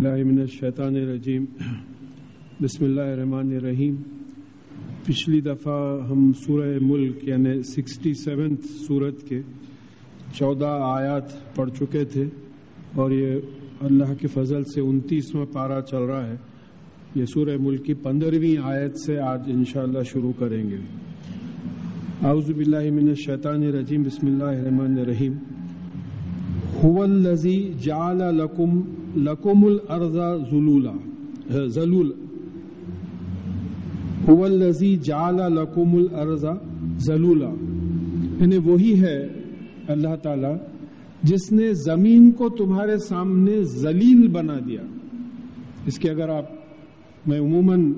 اللہ من الشیطان الرجیم۔ بسم اللہ الرحمن الرحیم۔ پچھلی دفعہ ہم سورہ ملک یعنی سکسٹی سیونتھ سورت کے چودہ آیات پڑھ چکے تھے اور یہ اللہ کے فضل سے انتیسواں پارہ چل رہا ہے۔ یہ سورہ ملک کی پندرہویں آیت سے آج انشاءاللہ شروع کریں گے۔ اعوذ باللہ من الشیطان الرجیم۔ بسم اللہ الرحمن الرحیم۔ هو الذي جعل لكم لكم الارض ذلولا. ذلول. هو الذي جعل لكم الارض ذلولا. یعنی وہی ہے اللہ تعالی جس نے زمین کو تمہارے سامنے ذلیل بنا دیا. اس کے اگر آپ میں عموماً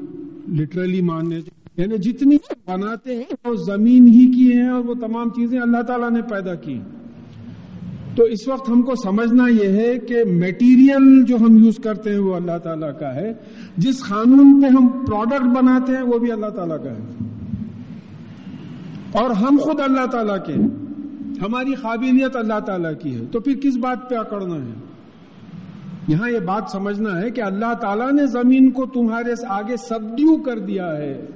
لٹرلی ماننے یعنی جتنی بناتے ہیں وہ زمین ہی کی ہیں اور وہ تمام چیزیں اللہ تعالیٰ نے پیدا کی تو اس وقت ہم کو سمجھنا یہ ہے کہ میٹیریل جو ہم یوز کرتے ہیں وہ اللہ تعالیٰ کا ہے۔ جس قانون پہ ہم پروڈکٹ بناتے ہیں وہ بھی اللہ تعالیٰ کا ہے۔ اور ہم خود اللہ تعالیٰ کے ہماری قابلیت اللہ تعالیٰ کی ہے۔ تو پھر کس بات پہ اکڑنا ہے؟ یہاں یہ بات سمجھنا ہے کہ اللہ تعالیٰ نے زمین کو تمہارے آگے سبڈیو کر دیا ہے۔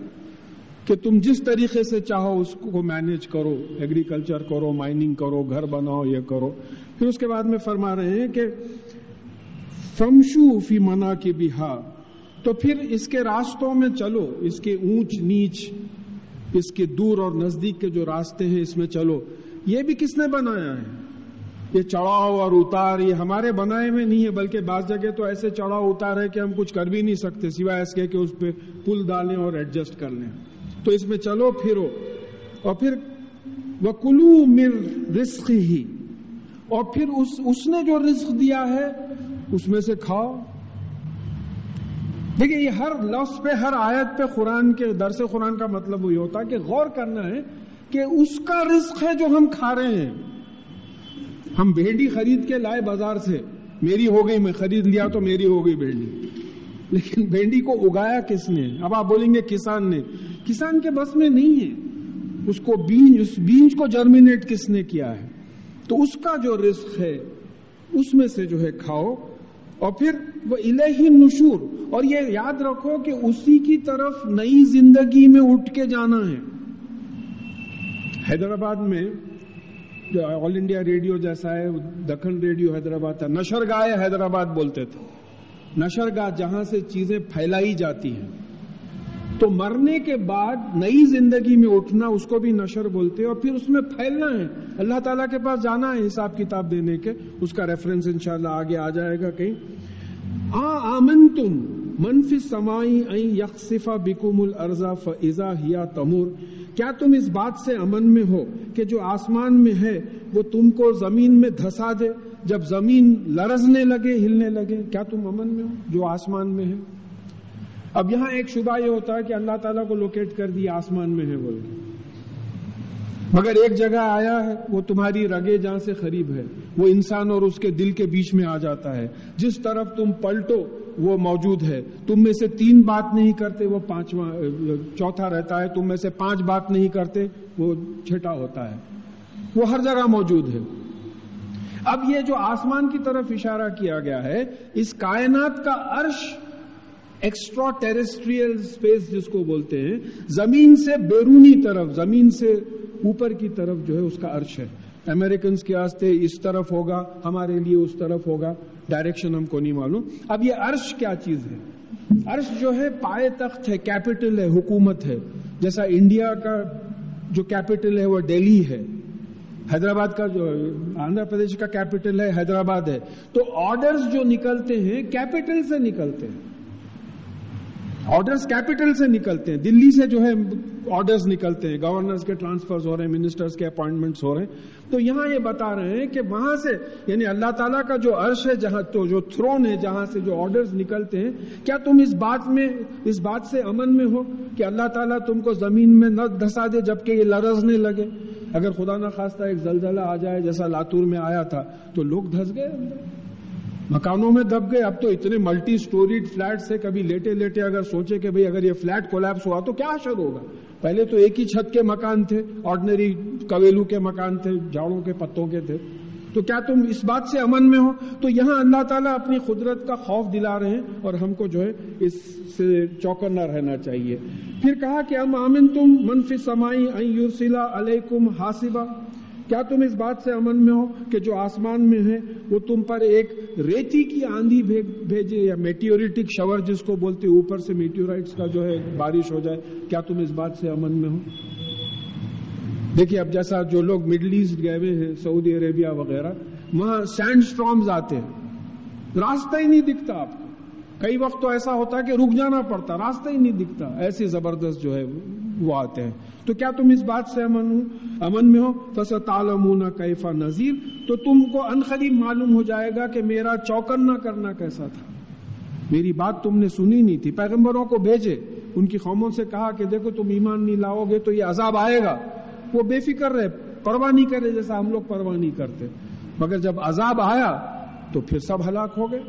کہ تم جس طریقے سے چاہو اس کو مینج کرو ایگریکلچر کرو مائننگ کرو، گھر بناؤ، یہ کرو۔ پھر اس کے بعد میں فرما رہے ہیں کہ فمشو فی منا کی بہا تو پھر اس کے راستوں میں چلو، اس کے اونچ نیچ، اس کے دور اور نزدیک کے جو راستے ہیں، اس میں چلو۔ یہ بھی کس نے بنایا ہے؟ یہ چڑھاؤ اور اتار، یہ ہمارے بنائے میں نہیں ہے، بلکہ بعض جگہ تو ایسے چڑھاؤ اتار ہے کہ ہم کچھ کر بھی نہیں سکتے، سوائے اس کے کہ اس پہ پل ڈالیں اور ایڈجسٹ کر لیں۔ تو اس میں چلو پھرو۔ اور پھر وہ کلو مر رسک ہی اور پھر اس اس نے جو رزق دیا ہے، اس میں سے کھاؤ۔ دیکھیے یہ ہر لفظ پہ، ہر آیت پہ قرآن کے، درس قرآن کا مطلب یہ ہوتا ہے کہ غور کرنا ہے کہ اس کا رزق ہے جو ہم کھا رہے ہیں۔ ہم بھینڈی خرید کے لائے بازار سے۔ میری ہو گئی، میں خرید لیا تو میری ہو گئی بھینڈی۔ لیکن بھینڈی کو اگایا کس نے؟ اب آپ بولیں گے کسان نے۔ کسان کے بس میں نہیں ہے۔ اس کو بیج اس بیج کو جرمینیٹ کس نے کیا ہے؟ تو اس کا جو رزق ہے، اس میں سے جو ہے کھاؤ۔ اور پھر وہ الہی نشور اور یہ یاد رکھو کہ اسی کی طرف نئی زندگی میں اٹھ کے جانا ہے۔ حیدرآباد میں جو آل انڈیا ریڈیو جیسا ہے، دکن ریڈیو حیدرآباد تھا۔ نشر گاہ حیدرآباد بولتے تھے۔ نشر گاہ جہاں سے چیزیں پھیلائی جاتی ہیں۔ تو مرنے کے بعد نئی زندگی میں اٹھنا اس کو بھی نشر بولتے اور پھر اس میں پھیلنا ہے۔ اللہ تعالیٰ کے پاس جانا ہے حساب کتاب دینے کے۔ اس کا ریفرنس انشاءاللہ آگے آ جائے گا کہیں۔ آ آمن تم منفی سمائی یکسفا بکم الرزا فضا ہیا تمور۔ کیا تم اس بات سے امن میں ہو کہ جو آسمان میں ہے وہ تم کو زمین میں دھسا دے؟ جب زمین لرزنے لگے، ہلنے لگے، کیا تم امن میں ہو جو آسمان میں ہے؟ اب یہاں ایک شبہ یہ ہوتا ہے کہ اللہ تعالیٰ کو لوکیٹ کر دیا آسمان میں ہے بول مگر ایک جگہ آیا ہے، وہ تمہاری رگے جہاں سے قریب ہے۔ وہ انسان اور اس کے دل کے بیچ میں آ جاتا ہے۔ جس طرف تم پلٹو، وہ موجود ہے۔ تم میں سے تین بات نہیں کرتے، وہ پانچواں، چوتھا رہتا ہے۔ تم میں سے پانچ بات نہیں کرتے، وہ چھٹا ہوتا ہے۔ وہ ہر جگہ موجود ہے۔ اب یہ جو آسمان کی طرف اشارہ کیا گیا ہے، اس کائنات کا عرش ایکسٹرا ٹیریسٹریل اسپیس جس کو بولتے ہیں، زمین سے بیرونی طرف، زمین سے اوپر کی طرف جو ہے اس کا عرش ہے۔ امریکنس کے واسطے اس طرف ہوگا، ہمارے لیے اس طرف ہوگا۔ ڈائریکشن ہم کو نہیں معلوم۔ اب یہ عرش کیا چیز ہے؟ عرش جو ہے پائے تخت ہے کیپٹل ہے، حکومت ہے۔ جیسا انڈیا کا جو کیپٹل ہے، وہ ڈیلی ہے۔ حیدرآباد کا جو آندھرا پردیش کا کیپٹل ہے، حیدرآباد ہے۔ تو آرڈرز جو نکلتے ہیں کیپٹل سے نکلتے ہیں۔ آرڈرز کیپٹل سے نکلتے ہیں۔ دلی سے جو ہے آرڈرز نکلتے ہیں۔ گورنرز کے ٹرانسفرز ہو رہے ہیں منسٹرز کے اپوائنٹمنٹس ہو رہے ہیں۔ تو یہاں یہ بتا رہے ہیں کہ وہاں سے یعنی اللہ تعالیٰ کا جو عرش ہے، جہاں تو جو تھرون ہے، جہاں سے جو آرڈرز نکلتے ہیں، کیا تم اس بات میں، اس بات سے امن میں ہو کہ اللہ تعالیٰ تم کو زمین میں نہ دھسا دے جبکہ یہ لرزنے لگے؟ اگر خدا نہ خواستہ ایک زلزلہ آ جائے جیسا لاتور میں آیا تھا، تو لوگ دھس گئے۔ مکانوں میں دب گئے، اب تو اتنے ملٹی سٹوریڈ فلیٹ سے کبھی لیٹے لیٹے اگر سوچے کہ بھئی اگر یہ فلیٹ کولیپس ہوا تو کیا اثر ہوگا؟ پہلے تو ایک ہی چھت کے مکان تھے آرڈنری کویلو کے مکان تھے جھاڑوں کے پتوں کے تھے۔ تو کیا تم اس بات سے امن میں ہو؟ تو یہاں اللہ تعالیٰ اپنی قدرت کا خوف دلا رہے ہیں اور ہم کو جو ہے اس سے چوکنا رہنا چاہیے۔ پھر کہا کہ ام آمن تم منفی سمائی یورسلا علیکم حاصبہ کیا تم اس بات سے امن میں ہو کہ جو آسمان میں ہے وہ تم پر ایک ریتی کی آندھی بھیجے یا میٹیورٹک شور جس کو بولتے اوپر سے میٹیورائٹس کا جو ہے بارش ہو جائے، کیا تم اس بات سے امن میں ہو؟ دیکھیے، اب جیسا جو لوگ مڈل ایسٹ گئے ہوئے ہیں، سعودی عربیہ وغیرہ، وہاں سینڈ اسٹرامز آتے ہیں۔ راستہ ہی نہیں دکھتا آپ کو۔ کئی وقت تو ایسا ہوتا ہے کہ رک جانا پڑتا، راستہ ہی نہیں دکھتا۔ ایسی زبردست جو ہے وہ آتے ہیں۔ تو کیا تم اس بات سے امن ہو؟ امن میں ہو؟ فس تعلمون کیفا نذیر تو تم کو انخریب معلوم ہو جائے گا کہ میرا چوکن نہ کرنا کیسا تھا۔ میری بات تم نے سنی نہیں تھی۔ پیغمبروں کو بھیجے۔ ان کی قوموں سے کہا کہ دیکھو تم ایمان نہیں لاؤ گے تو یہ عذاب آئے گا۔ وہ بے فکر رہے۔ پرواہ نہیں کرے جیسا ہم لوگ پرواہ نہیں کرتے۔ مگر جب عذاب آیا تو پھر سب ہلاک ہو گئے۔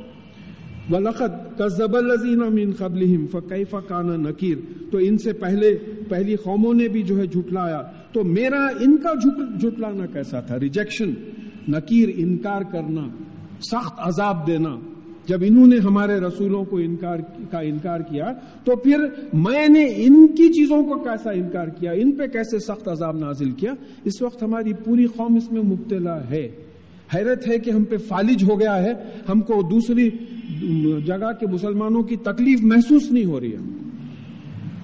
وَلَقَدْ كَذَّبَ الَّذِينَ مِن قَبْلِهِمْ، فَكَيْفَ كَانَ نَكِيرٌ؟ تو ان سے پہلے، پہلی قوموں نے بھی جو ہے جھٹلایا۔ تو میرا ان کا جھٹلانا کیسا تھا؟ ریجیکشن نکیر، انکار کرنا، سخت عذاب دینا۔ جب انہوں نے ہمارے رسولوں کو انکار، کا انکار کیا، تو پھر میں نے ان کی چیزوں کو کیسا انکار کیا؟ ان پہ کیسے سخت عذاب نازل کیا؟ اس وقت ہماری پوری قوم اس میں مبتلا ہے۔ حیرت ہے کہ ہم پہ فالج ہو گیا ہے۔ ہم کو دوسری جگہ کے مسلمانوں کی تکلیف محسوس نہیں ہو رہی ہے۔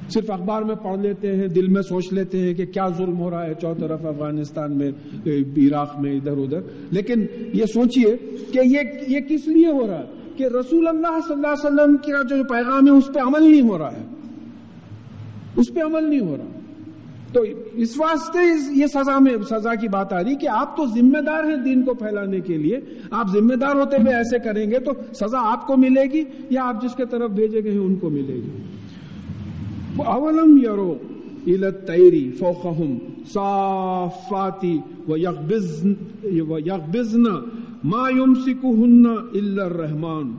صرف اخبار میں پڑھ لیتے ہیں، دل میں سوچ لیتے ہیں کہ کیا ظلم ہو رہا ہے چو طرف، افغانستان میں، عراق میں، ادھر ادھر۔ لیکن یہ سوچئے کہ یہ کس لیے ہو رہا ہے؟ کہ رسول اللہ صلی اللہ علیہ وسلم کا جو پیغام ہے، اس پہ عمل نہیں ہو رہا ہے۔ اس پہ عمل نہیں ہو رہا۔ تو اس واسطے یہ سزا میں سزا کی بات آ رہی کہ آپ تو ذمہ دار ہیں دین کو پھیلانے کے لیے۔ آپ ذمہ دار ہوتے ہوئے ایسے کریں گے تو سزا آپ کو ملے گی یا آپ جس کے طرف بھیجے گئے ہیں ان کو ملے گی۔ اولم یورو الت تیری فوقہم صافاتی و یغبزن ما یمسکہن الا الرحمن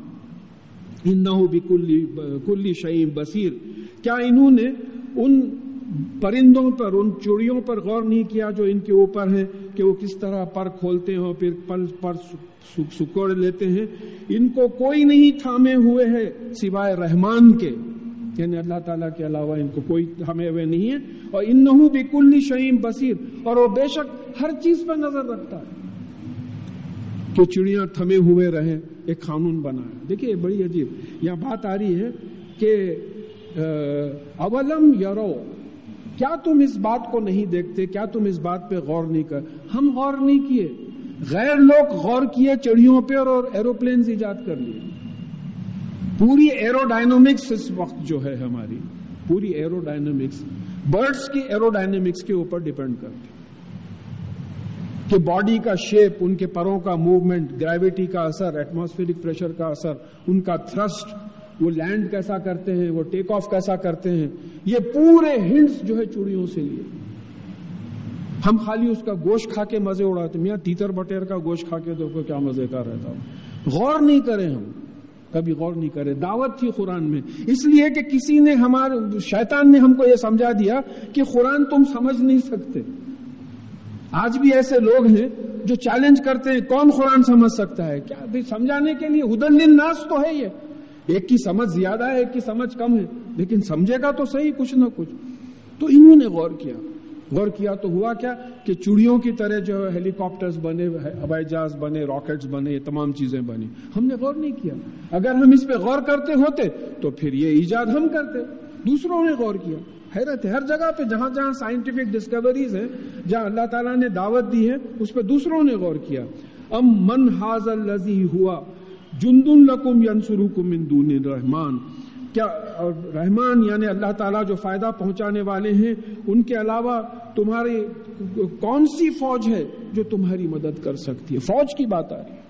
انہو بکلی شعیم بصیر کیا انہوں نے ان پرندوں پر، ان چڑیوں پر غور نہیں کیا جو ان کے اوپر ہیں کہ وہ کس طرح پر کھولتے ہیں اور پھر پل پر سکوڑ لیتے ہیں۔ ان کو کوئی نہیں تھامے ہوئے ہے سوائے رحمان کے۔ یعنی اللہ تعالیٰ کے علاوہ ان کو کوئی تھامے ہوئے نہیں ہے۔ اور ان نحو بھی کل شعیم بصیر۔ اور وہ بے شک ہر چیز پر نظر رکھتا ہے کہ چڑیاں تھمے ہوئے رہیں، ایک قانون بنا ہے۔ دیکھیے بڑی عجیب، یہاں بات آ رہی ہے کہ اولم یارو کیا تم اس بات کو نہیں دیکھتے؟ کیا تم اس بات پہ غور نہیں کر؟ ہم غور نہیں کیے۔ غیر لوگ غور کیے چڑیوں پہ اور ایروپلین ایجاد کر لیے۔ پوری ایرو ڈائنامکس اس وقت جو ہے ہماری، پوری ایرو ڈائنامکس برڈس کی ایرو ڈائنامکس کے اوپر ڈپینڈ کرتی کہ باڈی کا شیپ ان کے پروں کا موومنٹ گریوٹی کا اثر ایٹماسفیرک پریشر کا اثر، ان کا تھرسٹ وہ لینڈ کیسا کرتے ہیں، وہ ٹیک آف کیسا کرتے ہیں، یہ پورے ہنٹس جو ہے چوڑیوں سے لیے۔ ہم خالی اس کا گوشت کھا کے مزے اڑاتے میاں تیتر بٹیر کا گوشت کھا کے دیکھو کیا مزے کا رہتا ہوں غور نہیں کرے ہم۔ کبھی غور نہیں کرے دعوت تھی قرآن میں۔ اس لیے کہ کسی نے ہمارے شیطان نے ہم کو یہ سمجھا دیا کہ قرآن تم سمجھ نہیں سکتے۔ آج بھی ایسے لوگ ہیں جو چیلنج کرتے ہیں، کون قرآن سمجھ سکتا ہے؟ کیا سمجھانے کے لیے ہدن ناس تو ہے یہ۔ ایک کی سمجھ زیادہ ہے، ایک کی سمجھ کم ہے۔ لیکن سمجھے گا تو صحیح، کچھ نہ کچھ۔ تو انہوں نے غور کیا۔ غور کیا تو ہوا کیا کہ چڑیوں کی طرح جو ہے ہیلی کاپٹرز بنے، ہوائی جہاز بنے راکٹس بنے، یہ تمام چیزیں بنی ہم نے غور نہیں کیا۔ اگر ہم اس پہ غور کرتے ہوتے تو پھر یہ ایجاد ہم کرتے۔ دوسروں نے غور کیا۔ حیرت ہے، ہر جگہ پہ جہاں جہاں سائنٹیفک ڈسکوریز ہیں، جہاں اللہ تعالیٰ نے دعوت دی ہے، اس پہ دوسروں نے غور کیا۔ ام من حاض الزی ہوا۔ جندن لکم ینسرکم من دون الرحمن۔ کیا رحمان یعنی اللہ تعالیٰ جو فائدہ پہنچانے والے ہیں، ان کے علاوہ تمہاری کون سی فوج ہے جو تمہاری مدد کر سکتی ہے؟ فوج کی بات آ رہی ہے۔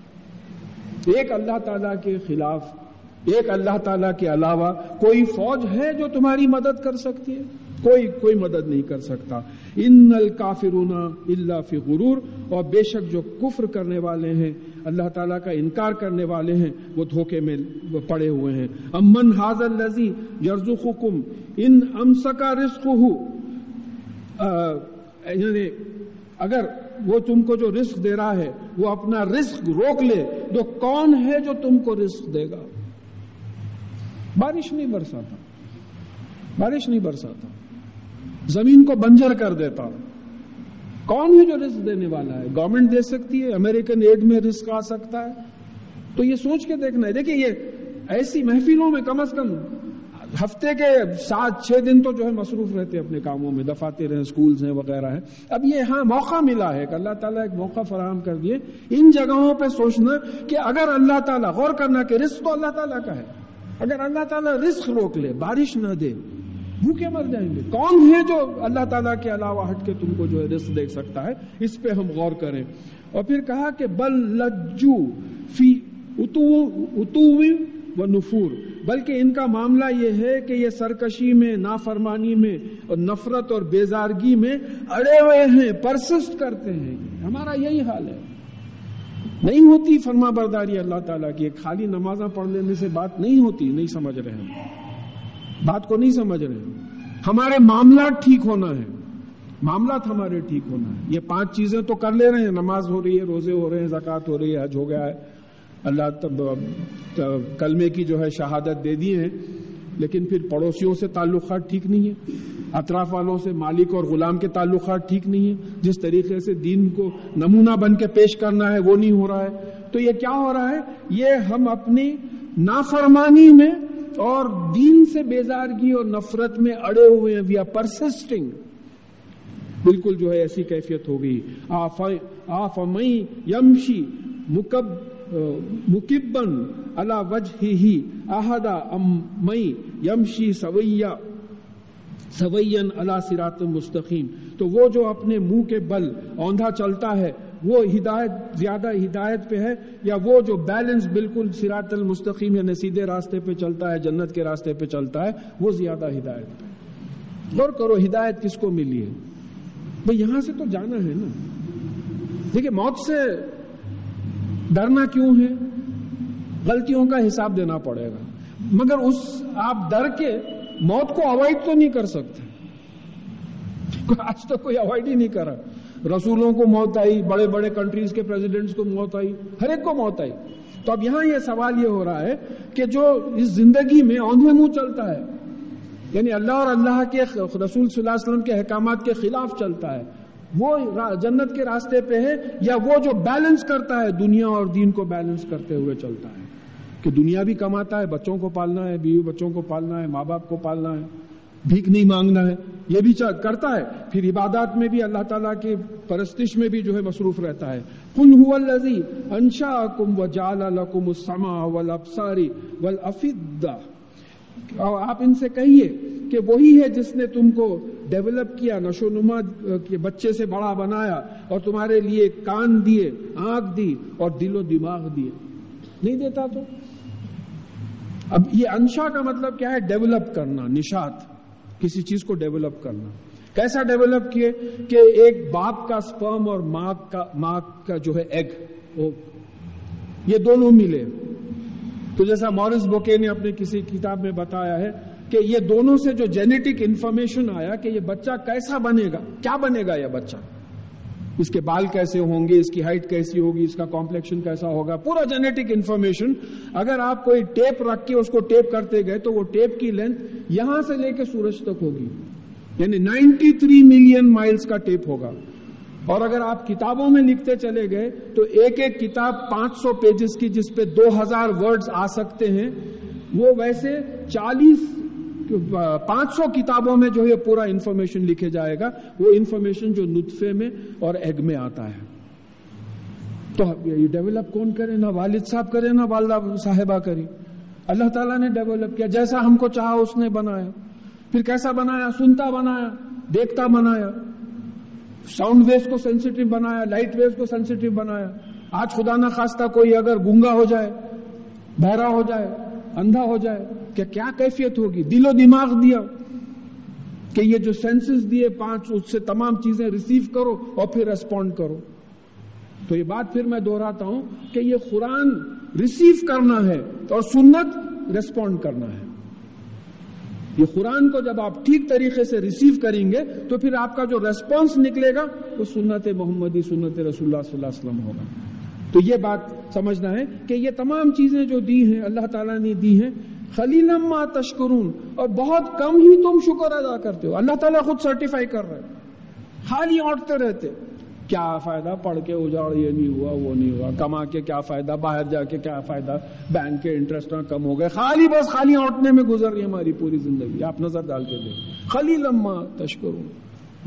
ایک اللہ تعالیٰ کے خلاف، ایک اللہ تعالیٰ کے علاوہ کوئی فوج ہے جو تمہاری مدد کر سکتی ہے؟ کوئی کوئی مدد نہیں کر سکتا۔ ان الکافرون اللہ فی غرور۔ اور بے شک جو کفر کرنے والے ہیں اللہ تعالیٰ کا انکار کرنے والے ہیں، وہ دھوکے میں پڑے ہوئے ہیں۔ امن حاضر لذی ان امسکا رزق یعنی اگر وہ تم کو جو رزق دے رہا ہے، وہ اپنا رزق روک لے تو کون ہے جو تم کو رزق دے گا؟ بارش نہیں برساتا۔ بارش نہیں برساتا۔ زمین کو بنجر کر دیتا۔ کون ہے جو رزق دینے والا ہے؟ گورنمنٹ دے سکتی ہے امریکن ایڈ میں رزق آ سکتا ہے۔ تو یہ سوچ کے دیکھنا ہے۔ دیکھیں یہ ایسی محفلوں میں کم از کم ہفتے کے سات، چھ دن تو جو ہے مصروف رہتے اپنے کاموں میں، دفاتر ہیں اسکولز ہیں، وغیرہ ہیں۔ اب یہ ہاں موقع ملا ہے کہ اللہ تعالیٰ ایک موقع فراہم کر دیے ان جگہوں پہ سوچنا کہ اگر اللہ تعالیٰ غور کرنا کہ رزق تو اللہ تعالیٰ کا ہے۔ اگر اللہ تعالیٰ رزق روک لے، بارش نہ دے بھوکے مر جائیں گے۔ کون ہے جو اللہ تعالیٰ کے علاوہ ہٹ کے تم کو جو ہے رزق دیکھ سکتا ہے؟ اس پہ ہم غور کریں۔ اور پھر کہا کہ بل لجو فی اتو و نفور۔ بلکہ ان کا معاملہ یہ ہے کہ یہ سرکشی میں، نافرمانی میں اور نفرت اور بیزارگی میں اڑے ہوئے ہیں پرسسٹ کرتے ہیں۔ ہمارا یہی حال ہے۔ نہیں ہوتی فرما برداری اللہ تعالیٰ کی۔ خالی نمازاں پڑھ لینے سے بات نہیں ہوتی، نہیں سمجھ رہے ہیں بات کو نہیں سمجھ رہے ہمارے معاملات ٹھیک ہونا ہے۔ معاملات ہمارے ٹھیک ہونا ہے۔ یہ پانچ چیزیں تو کر لے رہے ہیں۔ نماز ہو رہی ہے، روزے ہو رہے ہیں زکات ہو رہی ہے، حج ہو گیا ہے۔ اللہ تب کلمے کی جو ہے شہادت دے دی ہے لیکن پھر پڑوسیوں سے تعلقات ٹھیک نہیں ہے اطراف والوں سے مالک اور غلام کے تعلقات ٹھیک نہیں ہے جس طریقے سے دین کو نمونہ بن کے پیش کرنا ہے، وہ نہیں ہو رہا ہے۔ تو یہ کیا ہو رہا ہے؟ یہ ہم اپنی نافرمانی میں اور دین سے بیزارگی اور نفرت میں اڑے ہوئے ہیں وی آر پرسسٹنگ بالکل جو ہے ایسی کیفیت ہو گئی آف یمشی مکب مکبن اللہ وجہ ہی احدا ام مئی یمشی سویا سوین اللہ سرات مستقیم۔ تو وہ جو اپنے منہ کے بل اوندھا چلتا ہے وہ ہدایت، زیادہ ہدایت پہ ہے، یا وہ جو بیلنس بالکل سرات المستقیم یعنی سیدھے راستے پہ چلتا ہے، جنت کے راستے پہ چلتا ہے، وہ زیادہ ہدایت پہ غور کرو، ہدایت کس کو ملی ہے؟ بھائی یہاں سے تو جانا ہے نا۔ دیکھیے، موت سے ڈرنا کیوں ہے؟ غلطیوں کا حساب دینا پڑے گا۔ مگر اس آپ ڈر کے موت کو اوائڈ تو نہیں کر سکتے۔ آج تک کوئی اوائڈ ہی نہیں کرا۔ رسولوں کو موت آئی، بڑے بڑے کنٹریز کے پریزیڈنٹس کو موت آئی، ہر ایک کو موت آئی۔ تو اب یہاں یہ سوال یہ ہو رہا ہے کہ جو اس زندگی میں اوندھے منہ چلتا ہے یعنی اللہ اور اللہ کے رسول صلی اللہ علیہ وسلم کے احکامات کے خلاف چلتا ہے، وہ جنت کے راستے پہ ہے یا وہ جو بیلنس کرتا ہے، دنیا اور دین کو بیلنس کرتے ہوئے چلتا ہے؟ کہ دنیا بھی کماتا ہے، بچوں کو پالنا ہے، بیوی بچوں کو پالنا ہے، ماں باپ کو پالنا ہے۔ بھیک نہیں مانگنا ہے، یہ بھی کرتا ہے۔ پھر عبادات میں بھی اللہ تعالیٰ کے پرستش میں بھی جو ہے مصروف رہتا ہے۔ کن الزی انشا کم و جال کم السما ول ابساری ول آپ ان سے کہیے کہ وہی ہے جس نے تم کو ڈیولپ کیا نشو نما کے بچے سے بڑا بنایا اور تمہارے لیے کان دیے، آنکھ دی اور دل و دماغ دیے۔ نہیں دیتا تو؟ اب یہ انشا کا مطلب کیا ہے؟ ڈیولپ کرنا نشات کسی چیز کو ڈیولپ کرنا۔ کیسا ڈیولپ کیے کہ ایک باپ کا سپرم اور ماں کا ماں کا جو ہے ایگ یہ دونوں ملے۔ تو جیسا مورس بوکے نے اپنے کسی کتاب میں بتایا ہے کہ یہ دونوں سے جو جینیٹک انفارمیشن آیا کہ یہ بچہ کیسا بنے گا، کیا بنے گا یہ بچہ؟ اس کے بال کیسے ہوں گے، اس کی ہائٹ کیسی ہوگی، اس کا کمپلیکشن کیسا ہوگا، پورا جینیٹک انفارمیشن اگر آپ کوئی ٹیپ رکھ کے اس کو ٹیپ کرتے گئے تو وہ ٹیپ کی لینتھ یہاں سے لے کے سورج تک ہوگی۔ یعنی نائنٹی تھری ملین مائلز کا ٹیپ ہوگا۔ اور اگر آپ کتابوں میں لکھتے چلے گئے تو ایک ایک کتاب پانچ سو پیجز کی جس پہ دو ہزار ورڈز آ سکتے ہیں، وہ ویسے چالیس پانچ سو کتابوں میں جو ہے پورا انفارمیشن لکھے جائے گا، وہ انفارمیشن جو نطفے میں اور ایگ میں آتا ہے۔ تو یہ ڈیولپ کون کرے؟ نہ والد صاحب کرے، نہ والدہ صاحبہ کرے۔ اللہ تعالیٰ نے ڈیولپ کیا، جیسا ہم کو چاہا اس نے بنایا۔ پھر کیسا بنایا؟ سنتا بنایا، دیکھتا بنایا۔ ساؤنڈ ویوز کو سینسٹیو بنایا لائٹ ویوز کو سینسٹیو بنایا۔ آج خدا نہ خواستہ کوئی اگر گنگا ہو جائے، بہرا ہو جائے، اندھا ہو جائے کہ کیا کیفیت ہوگی؟ دل و دماغ دیا کہ یہ جو سینسز دیے پانچ، اس سے تمام چیزیں ریسیو کرو اور پھر ریسپونڈ کرو۔ تو یہ بات پھر میں دوہراتا ہوں کہ یہ قرآن ریسیو کرنا ہے اور سنت ریسپونڈ کرنا ہے۔ یہ قرآن کو جب آپ ٹھیک طریقے سے ریسیو کریں گے تو پھر آپ کا جو ریسپانس نکلے گا وہ سنت محمدی، سنت رسول اللہ صلی اللہ علیہ وسلم ہوگا۔ تو یہ بات سمجھنا ہے کہ یہ تمام چیزیں جو دی ہیں، اللہ تعالیٰ نے دی ہیں خلیلما تشکرون، اور بہت کم ہی تم شکر ادا کرتے ہو۔ اللہ تعالیٰ خود سرٹیفائی کر رہے خالی اوٹتے رہتے۔ کیا فائدہ؟ پڑھ کے اجاڑ، یہ نہیں ہوا، وہ نہیں ہوا۔ کما کے کیا فائدہ؟ باہر جا کے کیا فائدہ؟ بینک کے انٹرسٹ کم ہو گئے۔ خالی بس خالی اوٹنے میں گزر رہی ہماری پوری زندگی۔ آپ نظر ڈال کے دیکھ خالی لما تشکر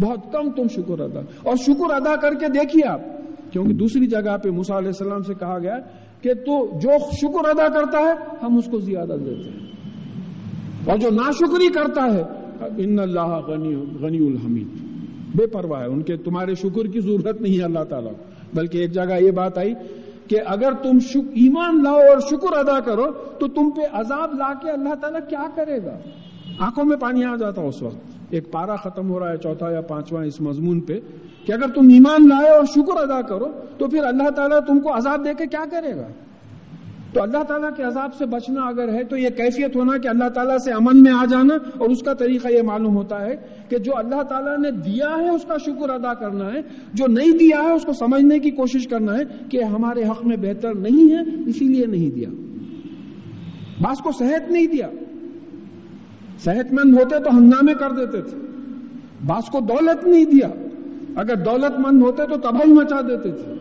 بہت کم تم شکر ادا۔ اور شکر ادا کر کے دیکھیے آپ، کیونکہ دوسری جگہ پہ موسا علیہ السلام سے کہا گیا کہ تو جو شکر ادا کرتا ہے، ہم اس کو زیادہ دیتے ہیں۔ اور جو ناشکری کرتا ہے، ان اللہ غنی غنی الحمید بے پرواہ ہے، ان کے تمہارے شکر کی ضرورت نہیں ہے اللہ تعالیٰ بلکہ ایک جگہ یہ بات آئی کہ اگر تم ایمان لاؤ اور شکر ادا کرو، تو تم پہ عذاب لا کے اللہ تعالیٰ کیا کرے گا؟ آنکھوں میں پانی آ جاتا اس وقت۔ ایک پارا ختم ہو رہا ہے، چوتھا یا پانچواں اس مضمون پہ، کہ اگر تم ایمان لائے اور شکر ادا کرو، تو پھر اللہ تعالیٰ تم کو عذاب دے کے کیا کرے گا؟ تو اللہ تعالیٰ کے عذاب سے بچنا اگر ہے، تو یہ کیفیت ہونا کہ اللہ تعالیٰ سے امن میں آ جانا اور اس کا طریقہ یہ معلوم ہوتا ہے کہ جو اللہ تعالیٰ نے دیا ہے، اس کا شکر ادا کرنا ہے، جو نہیں دیا ہے، اس کو سمجھنے کی کوشش کرنا ہے کہ ہمارے حق میں بہتر نہیں ہے، اسی لیے نہیں دیا۔ بعض کو صحت نہیں دیا۔ صحت مند ہوتے تو ہنگامے کر دیتے تھے۔ بعض کو دولت نہیں دیا۔ اگر دولت مند ہوتے تو تباہی مچا دیتے تھے۔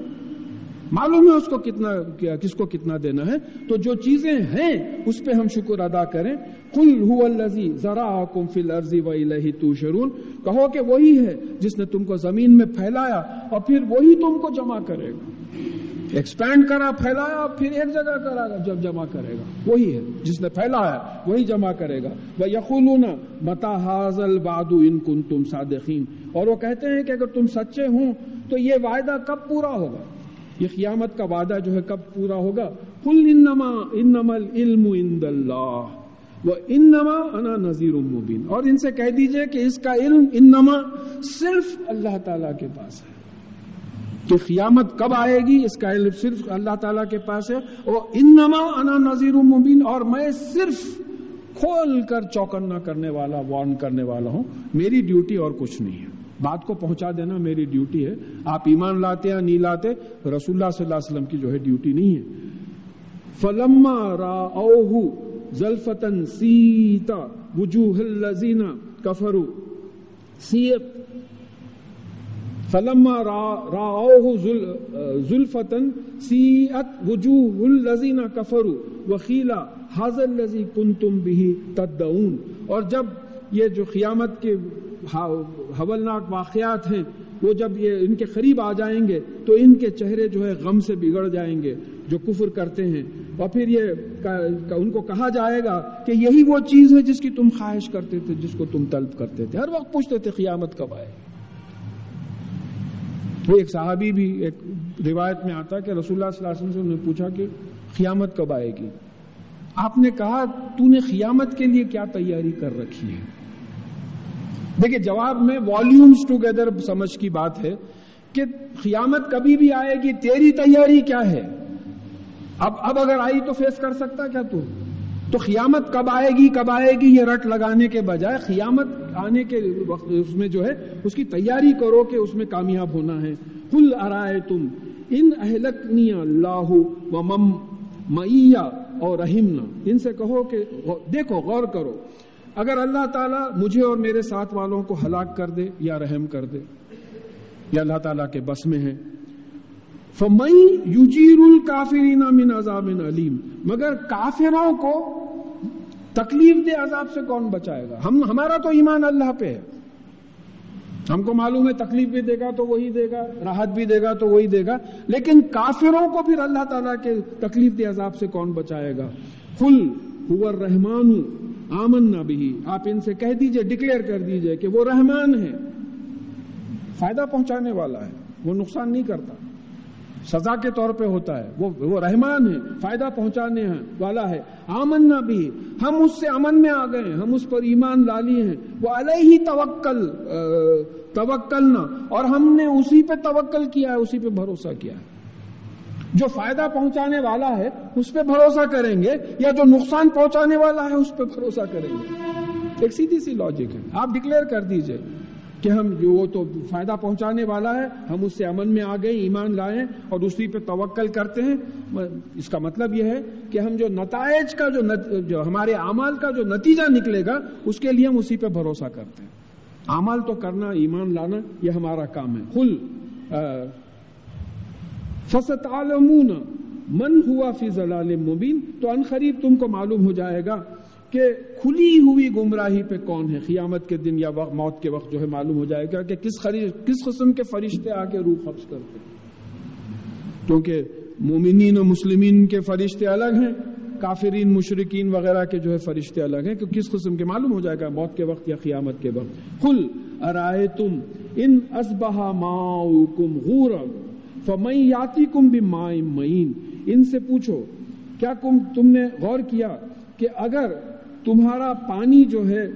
معلوم ہے اس کو کتنا کس کو کتنا دینا ہے۔ تو جو چیزیں ہیں، اس پہ ہم شکر ادا کریں۔ کل الزی ذرا کم فل عرضی و الہی تو کہو کہ وہی ہے جس نے تم کو زمین میں پھیلایا اور پھر وہی تم کو جمع کرے گا۔ ایکسپینڈ کرا، پھیلایا، پھر ایک جگہ کرا گا جب جمع کرے گا۔ وہی ہے، جس نے پھیلایا، وہی جمع کرے گا۔ وہ یقول بتا حاضل بادو ان کن تم صادقین اور وہ کہتے ہیں کہ اگر تم سچے ہوں، تو یہ وعدہ کب پورا ہوگا؟ یہ قیامت کا وعدہ جو ہے، کب پورا ہوگا؟ کل انما انما العلم عند اللہ وہ انما انا نذیر مبین اور ان سے کہہ دیجیے کہ اس کا علم انما صرف اللہ تعالی کے پاس ہے۔ کہ قیامت کب آئے گی، اس کا علم صرف اللہ تعالیٰ کے پاس ہے۔ اور انما انا نذیر مبین، اور میں صرف کھول کر چوکن کرنے والا، وارن کرنے والا ہوں۔ میری ڈیوٹی اور کچھ نہیں ہے۔ بات کو پہنچا دینا میری ڈیوٹی ہے۔ آپ ایمان لاتے یا نہیں لاتے، رسول اللہ صلی اللہ علیہ وسلم کی جو ہے ڈیوٹی نہیں ہے۔ فلما را زلفتن سیتا وجوہ الذین کفروا، سیت فلما را را زلفتن سیت وجوہ الذین کفروا وخیلا حاضر الذی کنتم به تدعون اور جب یہ جو قیامت کے حولناک واقعات ہیں، وہ جب یہ ان کے قریب آ جائیں گے، تو ان کے چہرے جو ہے غم سے بگڑ جائیں گے، جو کفر کرتے ہیں۔ اور پھر یہ ان کو کہا جائے گا کہ یہی وہ چیز ہے جس کی تم خواہش کرتے تھے، جس کو تم طلب کرتے تھے۔ ہر وقت پوچھتے تھے قیامت کب آئے۔ وہ ایک صحابی بھی ایک روایت میں آتا کہ رسول اللہ صلی اللہ علیہ وسلم نے پوچھا کہ قیامت کب آئے گی؟ آپ نے کہا، تو نے قیامت کے لیے کیا تیاری کر رکھی ہے؟ دیکھیں جواب میں والیومز ٹوگیدر سمجھ کی بات ہے کہ قیامت کبھی بھی آئے گی، تیری تیاری کیا ہے؟ اب اب اگر آئی تو فیس کر سکتا کیا تو؟ تو قیامت کب آئے گی، کب آئے گی؟ یہ رٹ لگانے کے بجائے قیامت آنے کے وقت اس میں جو ہے، اس کی تیاری کرو کہ اس میں کامیاب ہونا ہے۔ کل ارائے تم ان اہلکنی اللہ و مم معیہ اور رحمنا۔ ان سے کہو کہ دیکھو، غور کرو۔ اگر اللہ تعالیٰ مجھے اور میرے ساتھ والوں کو ہلاک کر دے یا رحم کر دے یا اللہ تعالیٰ کے بس میں ہے فمئی یوجیر الکافرین من عذاب علیم مگر کافروں کو تکلیف دے عذاب سے کون بچائے گا؟ ہم ہمارا تو ایمان اللہ پہ ہے۔ ہم کو معلوم ہے تکلیف بھی دے گا تو وہی دے گا، راحت بھی دے گا تو وہی دے گا۔ لیکن کافروں کو پھر اللہ تعالیٰ کے تکلیف دے عذاب سے کون بچائے گا؟ فل رحمان آمن نہ بھی آپ ان سے کہہ دیجیے ڈکلیئر کر دیجیے کہ وہ رحمان ہے۔ فائدہ پہنچانے والا ہے، وہ نقصان نہیں کرتا۔ سزا کے طور پہ ہوتا ہے۔ وہ وہ رحمان ہے، فائدہ پہنچانے والا ہے۔ آمن نہ بھی۔ ہم اس سے امن میں آ گئے ہم اس پر ایمان لالی ہیں۔ وہ علیہ ہی توکل توکل نہ اور ہم نے اسی پہ توکل کیا ہے، اسی پہ بھروسہ کیا ہے۔ جو فائدہ پہنچانے والا ہے، اس پہ بھروسہ کریں گے، یا جو نقصان پہنچانے والا ہے، اس پہ بھروسہ کریں گے۔ ایک سیدھی سی لاجک ہے۔ آپ ڈکلیئر کر دیجیے۔ کہ ہم جو وہ تو فائدہ پہنچانے والا ہے، ہم اس سے امن میں آ گئے، ایمان لائیں اور اسی پہ توکل کرتے ہیں۔ اس کا مطلب یہ ہے کہ ہم جو نتائج کا جو نت... جو ہمارے اعمال کا جو نتیجہ نکلے گا، اس کے لیے ہم اسی پہ بھروسہ کرتے ہیں۔ اعمال تو کرنا، ایمان لانا، یہ ہمارا کام ہے۔ خل فست عالمون من ہوا فی ضلال مبین تو ان قریب تم کو معلوم ہو جائے گا کہ کھلی ہوئی گمراہی پہ کون ہے؟ قیامت کے دن یا وقت موت کے وقت جو ہے معلوم ہو جائے گا کہ کس کس قسم کے فرشتے آ کے روح قبض کرتے ہیں۔ کیونکہ مومنین و مسلمین کے فرشتے الگ ہیں، کافرین مشرقین وغیرہ کے جو ہے فرشتے الگ ہیں کہ کس قسم کے معلوم ہو جائے گا موت کے وقت یا قیامت کے وقت؟ کل ارائے تم ان ازبہ ماؤ کم غور فمئی یاتی کم بھی مائن ان سے پوچھو، کیا تم نے غور کیا کہ اگر تمہارا پانی جو ہے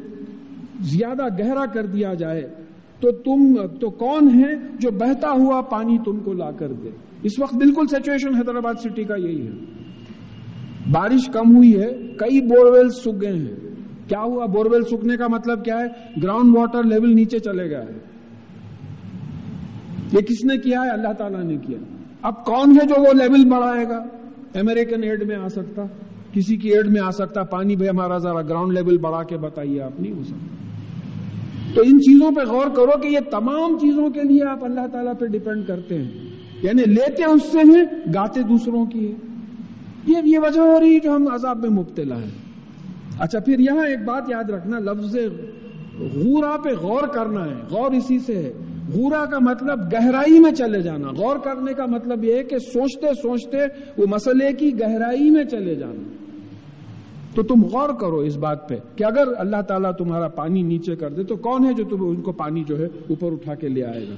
زیادہ گہرا کر دیا جائے، تو تم، تو کون ہے جو بہتا ہوا پانی تم کو لا کر دے؟ اس وقت بالکل سچویشن حیدرآباد سٹی کا یہی ہے۔ بارش کم ہوئی ہے، کئی بورویل سوکھ گئے ہیں۔ کیا ہوا؟ بورویل سوکھنے کا مطلب کیا ہے؟ گراؤنڈ واٹر لیول نیچے چلے گیا ہے یہ کس نے کیا ہے؟ اللہ تعالیٰ نے کیا۔ اب کون ہے جو وہ لیول بڑھائے گا؟ امریکن ایڈ میں آ سکتا۔ کسی کی ایڈ میں آ سکتا، پانی بھی ہمارا ذرا گراؤنڈ لیول بڑھا کے بتائیے آپ، نہیں ہو سکتا۔ تو ان چیزوں پہ غور کرو کہ یہ تمام چیزوں کے لیے آپ اللہ تعالیٰ پہ ڈیپینڈ کرتے ہیں۔ یعنی لیتے اس سے ہیں، گاتے دوسروں کی ہے یہ وجہ ہو رہی ہے جو ہم عذاب میں مبتلا ہے اچھا پھر یہاں ایک بات یاد رکھنا، لفظ غورا پہ غور کرنا ہے، غور اسی سے ہے۔ غورا کا مطلب گہرائی میں چلے جانا، غور کرنے کا مطلب یہ ہے کہ سوچتے سوچتے وہ مسئلے کی گہرائی میں چلے جانا۔ تو تم غور کرو اس بات پہ کہ اگر اللہ تعالیٰ تمہارا پانی نیچے کر دے تو کون ہے جو تم ان کو پانی جو ہے اوپر اٹھا کے لے آئے گا؟